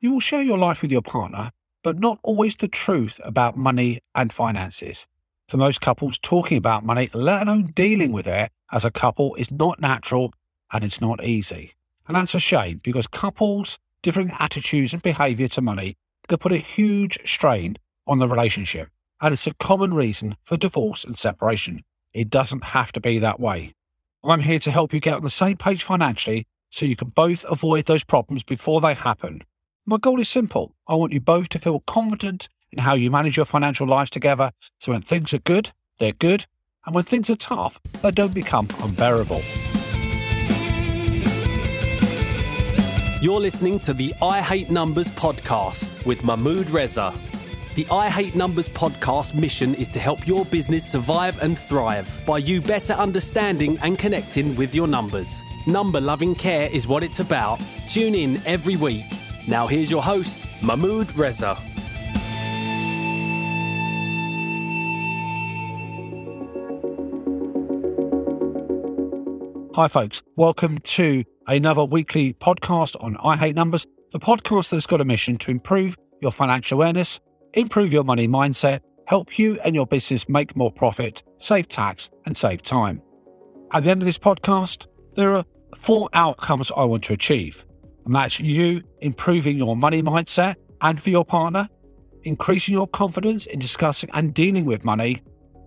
You will share your life with your partner, but not always the truth about money and finances. For most couples, talking about money, let alone dealing with it as a couple, is not natural and it's not easy. And that's a shame because couples' differing attitudes and behaviour to money can put a huge strain on the relationship. And it's a common reason for divorce and separation. It doesn't have to be that way. I'm here to help you get on the same page financially so you can both avoid those problems before they happen. My goal is simple. I want you both to feel confident in how you manage your financial lives together so when things are good, they're good, and when things are tough, they don't become unbearable. You're listening to the I Hate Numbers podcast with Mahmood Reza. The I Hate Numbers podcast mission is to help your business survive and thrive by you better understanding and connecting with your numbers. Number loving care is what it's about. Tune in every week. Now, here's your host, Mahmood Reza. Hi, folks. Welcome to another weekly podcast on I Hate Numbers, the podcast that's got a mission to improve your financial awareness, improve your money mindset, help you and your business make more profit, save tax, and save time. At the end of this podcast, there are four outcomes I want to achieve. And that's you improving your money mindset and for your partner, increasing your confidence in discussing and dealing with money,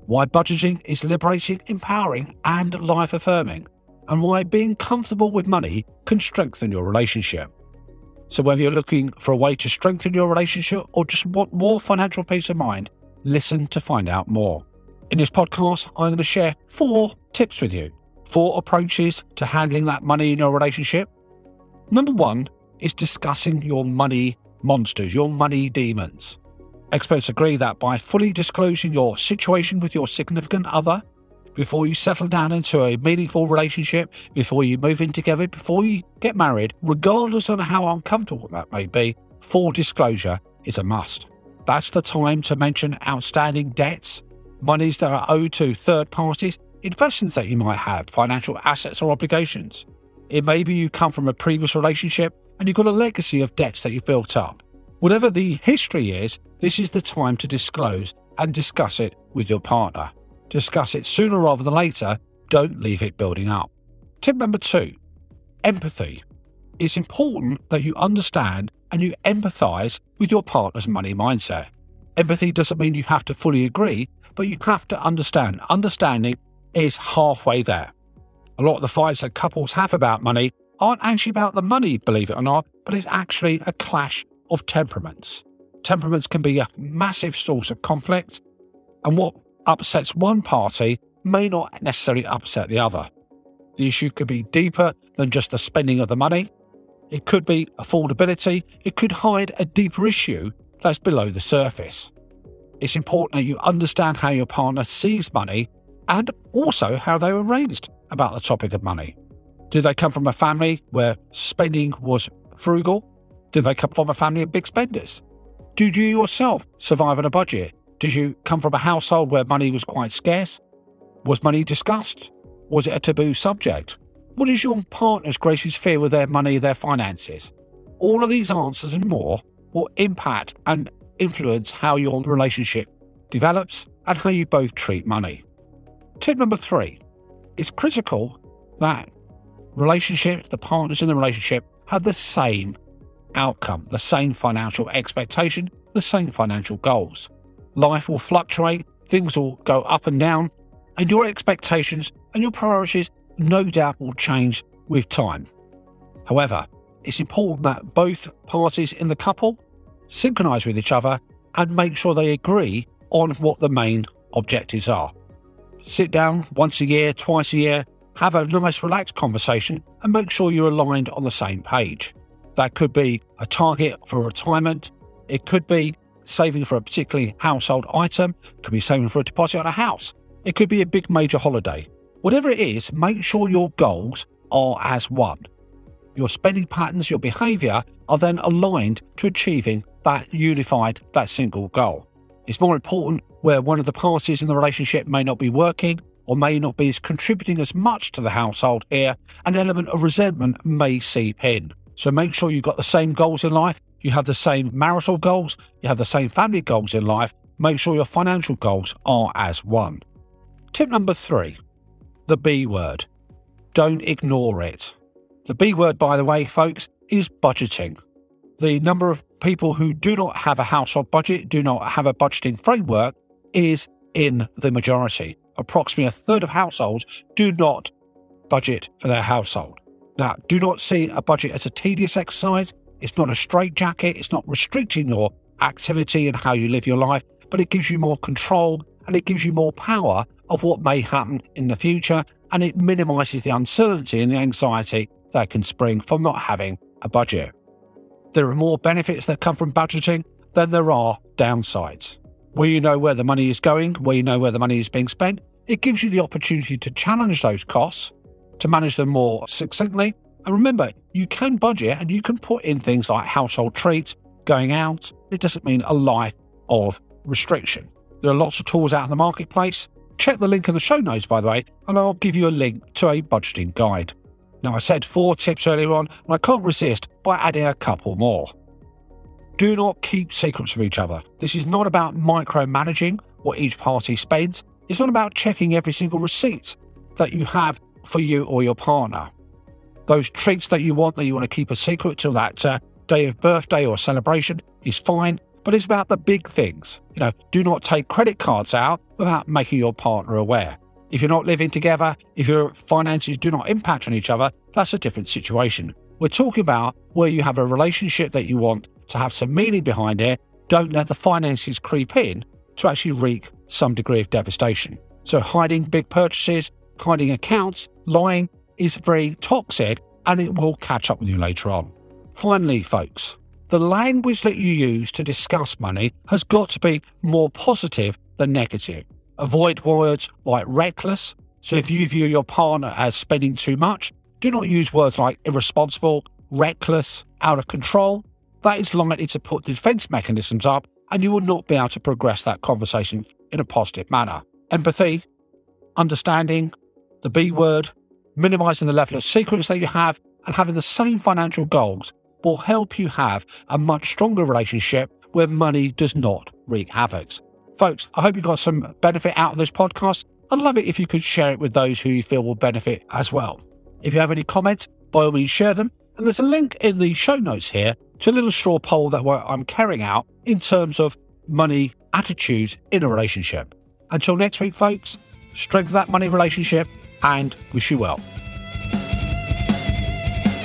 why budgeting is liberating, empowering, and life affirming and why being comfortable with money can strengthen your relationship. So, whether you're looking for a way to strengthen your relationship or just want more financial peace of mind, listen to find out more. In this podcast, I'm going to share four tips with you, four approaches to handling that money in your relationship. Number one is discussing your money monsters, your money demons. Experts agree that by fully disclosing your situation with your significant other, before you settle down into a meaningful relationship, before you move in together, before you get married, regardless of how uncomfortable that may be, full disclosure is a must. That's the time to mention outstanding debts, monies that are owed to third parties, investments that you might have, financial assets or obligations. It may be you come from a previous relationship and you've got a legacy of debts that you've built up. Whatever the history is, this is the time to disclose and discuss it with your partner discuss it sooner rather than later. Don't leave it building up. Tip number two empathy. It's important that you understand and you empathize with your partner's money mindset. Empathy doesn't mean you have to fully agree, but you have to understand. Understanding is halfway there. A lot of the fights that couples have about money aren't actually about the money, believe it or not, but it's actually a clash of temperaments. Temperaments can be a massive source of conflict, and what upsets one party may not necessarily upset the other. The issue could be deeper than just the spending of the money. It could be affordability. It could hide a deeper issue that's below the surface. It's important that you understand how your partner sees money and also how they were raised about the topic of money. Did they come from a family where spending was frugal? Did they come from a family of big spenders? Did you yourself survive on a budget? Did you come from a household where money was quite scarce? Was money discussed? Was it a taboo subject? What is your partner's greatest fear with their money, their finances? All of these answers and more will impact and influence how your relationship develops and how you both treat money. Tip number three it's critical that relationships, the partners in the relationship, have the same outcome, the same financial expectation, the same financial goals. Life will fluctuate, things will go up and down, and your expectations and your priorities no doubt will change with time. However, it's important that both parties in the couple synchronize with each other and make sure they agree on what the main objectives are. Sit down once a year, twice a year, have a nice relaxed conversation and make sure you're aligned on the same page. That could be a target for retirement, it could be saving for a particularly household item, it could be saving for a deposit on a house, it could be a big major holiday. Whatever it is, make sure your goals are as one. Your spending patterns, your behaviour are then aligned to achieving that unified, that single goal. It's more important where one of the parties in the relationship may not be working or may not be contributing as much to the household here, an element of resentment may seep in. So make sure you've got the same goals in life you have the same marital goals, you have the same family goals in life, make sure your financial goals are as one. Tip number three the B word. Don't ignore it. The B word, by the way, folks, is budgeting. The number of people who do not have a household budget, do not have a budgeting framework, is in the majority. Approximately a third of households do not budget for their household. Now, do not see a budget as a tedious exercise. It's not a straitjacket. It's not restricting your activity and how you live your life, but it gives you more control and it gives you more power of what may happen in the future and it minimises the uncertainty and the anxiety that can spring from not having a budget. There are more benefits that come from budgeting than there are downsides. Where you know where the money is going, where you know where the money is being spent, it gives you the opportunity to challenge those costs, to manage them more succinctly. And remember, you can budget and you can put in things like household treats, going out. It doesn't mean a life of restriction. There are lots of tools out in the marketplace. Check the link in the show notes, by the way, and I'll give you a link to a budgeting guide. Now, I said four tips earlier on, and I can't resist by adding a couple more. Do not keep secrets from each other. This is not about micromanaging what each party spends. It's not about checking every single receipt that you have for you or your partner. Those treats that you want that you want to keep a secret till that uh, day of birthday or celebration is fine, but it's about the big things. You know, do not take credit cards out without making your partner aware. If you're not living together, if your finances do not impact on each other, that's a different situation. We're talking about where you have a relationship that you want to have some meaning behind it. Don't let the finances creep in to actually wreak some degree of devastation. So, hiding big purchases, hiding accounts, lying is very toxic and it will catch up with you later on. Finally, folks, the language that you use to discuss money has got to be more positive than negative. Avoid words like reckless. So if you view your partner as spending too much, do not use words like irresponsible, reckless, out of control. That is likely to put defense mechanisms up and you will not be able to progress that conversation in a positive manner. Empathy, understanding, the B word, minimizing the level of secrets that you have, and having the same financial goals will help you have a much stronger relationship where money does not wreak havoc. Folks, I hope you got some benefit out of this podcast. I'd love it if you could share it with those who you feel will benefit as well. If you have any comments, by all means share them. And there's a link in the show notes here to a little straw poll that I'm carrying out in terms of money attitudes in a relationship. Until next week, folks, strengthen that money relationship and wish you well.